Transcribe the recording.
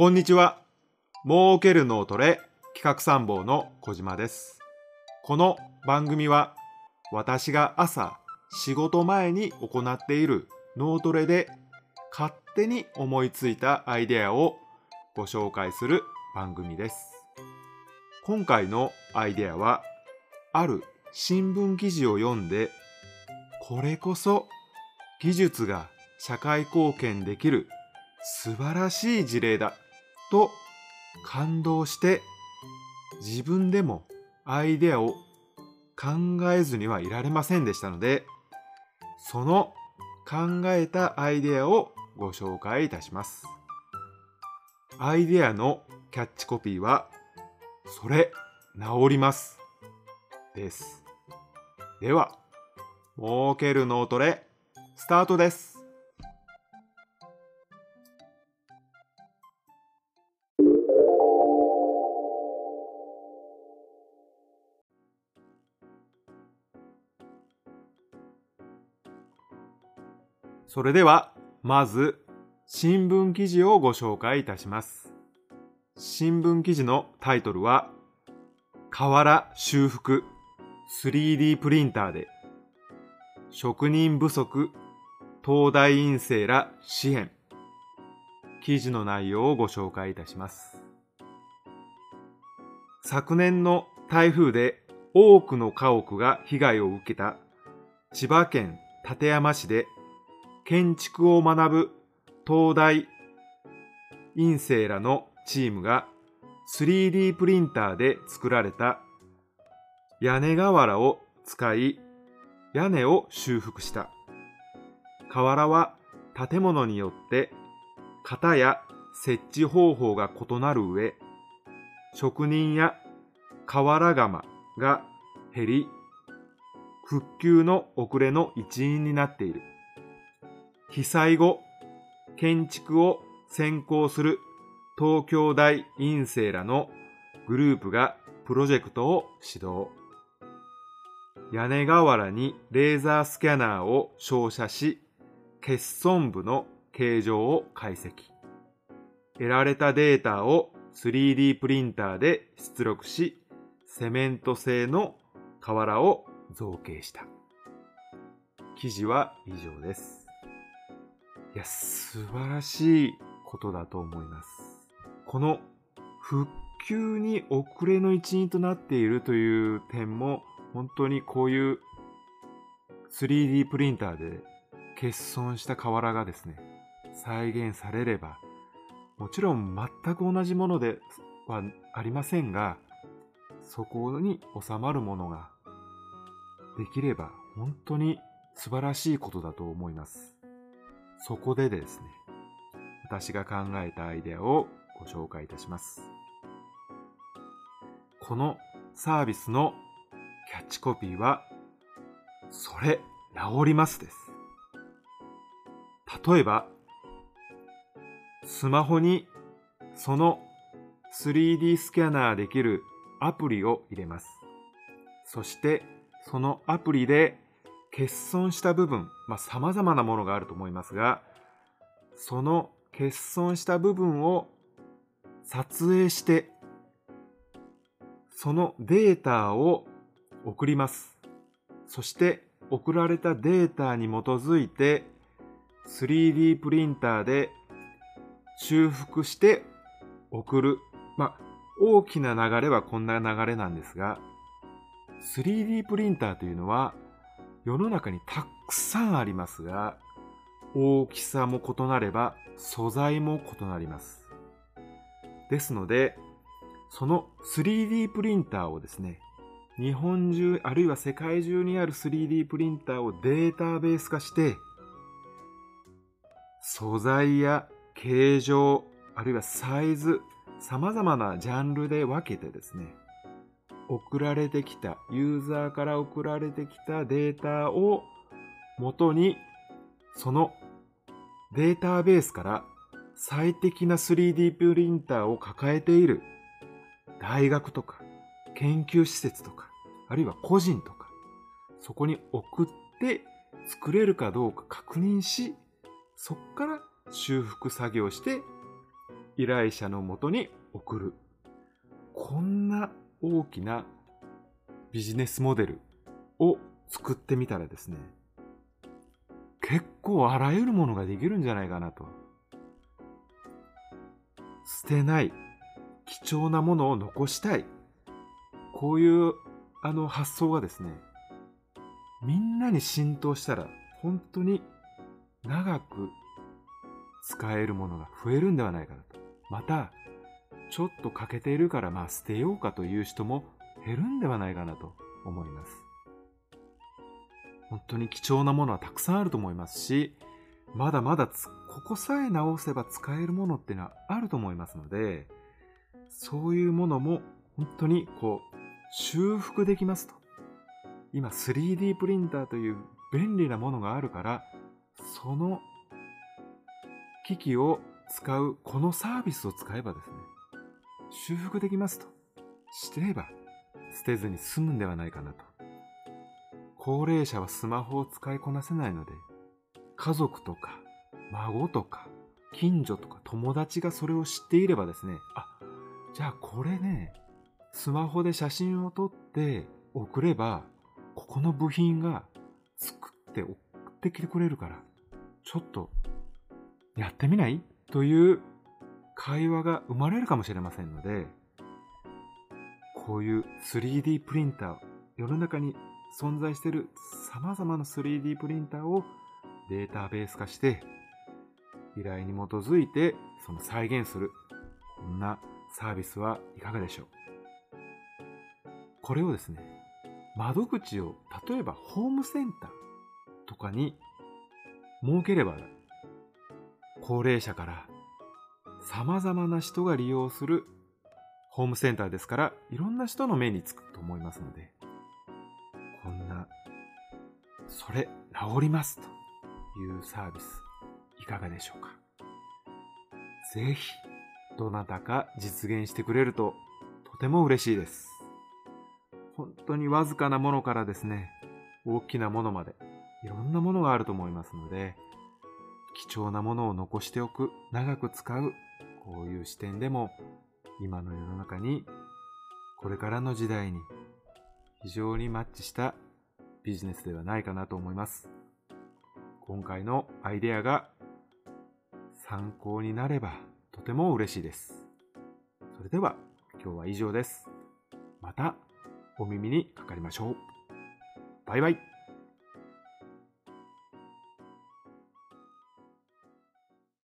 こんにちは。儲ける脳トレ企画参謀の小島です。この番組は私が朝仕事前に行っている脳トレで勝手に思いついたアイデアをご紹介する番組です。今回のアイデアはある新聞記事を読んでこれこそ技術が社会貢献できる素晴らしい事例だと感動して自分でもアイデアを考えずにはいられませんでしたのでその考えたアイデアをご紹介いたします。アイデアのキャッチコピーはそれ治ります。です。では儲ける脳トレスタートです。それではまず新聞記事をご紹介いたします。新聞記事のタイトルは瓦修復 3D プリンターで職人不足東大院生ら支援。記事の内容をご紹介いたします。昨年の台風で多くの家屋が被害を受けた千葉県館山市で建築を学ぶ東大院生らのチームが 3D プリンターで作られた屋根瓦を使い屋根を修復した。瓦は建物によって型や設置方法が異なる上、職人や瓦窯が減り、復旧の遅れの一因になっている。被災後、建築を専攻する東京大院生らのグループがプロジェクトを指導。屋根瓦にレーザースキャナーを照射し、欠損部の形状を解析。得られたデータを 3D プリンターで出力し、セメント製の瓦を造形した。記事は以上です。いや、素晴らしいことだと思います。この復旧に遅れの一因となっているという点も本当にこういう 3D プリンターで欠損した瓦がですね、再現されれば、もちろん全く同じものではありませんが、そこに収まるものができれば本当に素晴らしいことだと思います。そこでですね、私が考えたアイデアをご紹介いたします。このサービスのキャッチコピーは、それ、治りますです。例えば、スマホにその 3D スキャナーできるアプリを入れます。そして、そのアプリで欠損した部分、まあ、様々なものがあると思いますが、その欠損した部分を撮影して、そのデータを送ります。そして送られたデータに基づいて 3D プリンターで修復して送る。まあ、大きな流れはこんな流れなんですが、3D プリンターというのは世の中にたくさんありますが、大きさも異なれば素材も異なります。ですので、その 3D プリンターをですね、日本中あるいは世界中にある 3D プリンターをデータベース化して、素材や形状、あるいはサイズ、様々なジャンルで分けてですね、送られてきた、ユーザーから送られてきたデータを元に、そのデータベースから最適な 3D プリンターを抱えている大学とか研究施設とか、あるいは個人とか、そこに送って作れるかどうか確認し、そこから修復作業して依頼者のもとに送る。こんな大きなビジネスモデルを作ってみたらですね、結構あらゆるものができるんじゃないかなと。捨てない、貴重なものを残したい。こういうあの発想がですね、みんなに浸透したら本当に長く使えるものが増えるんではないかなと。また、ちょっと欠けているからまあ捨てようかという人も減るんではないかなと思います。本当に貴重なものはたくさんあると思いますし、まだまだここさえ直せば使えるものっていうのはあると思いますので、そういうものも本当にこう修復できますと。今 3D プリンターという便利なものがあるから、その機器を使うこのサービスを使えばですね、修復できますと。してれば、捨てずに済むんではないかなと。高齢者はスマホを使いこなせないので、家族とか、孫とか、近所とか友達がそれを知っていればですね、あ、じゃあこれね、スマホで写真を撮って送れば、ここの部品が作って送ってきてくれるから、ちょっとやってみない？という会話が生まれるかもしれませんので、こういう 3D プリンター、世の中に存在している様々な 3D プリンターをデータベース化して、依頼に基づいてその再現する、こんなサービスはいかがでしょう。これをですね、窓口を例えばホームセンターとかに設ければ、高齢者から様々な人が利用するホームセンターですから、いろんな人の目につくと思いますので、こんな、それ治りますというサービス、いかがでしょうか？ぜひ、どなたか実現してくれるととても嬉しいです。本当にわずかなものからですね、大きなものまで、いろんなものがあると思いますので、貴重なものを残しておく、長く使う、こういう視点でも、今の世の中に、これからの時代に、非常にマッチしたビジネスではないかなと思います。今回のアイデアが参考になればとても嬉しいです。それでは今日は以上です。またお耳にかかりましょう。バイバイ。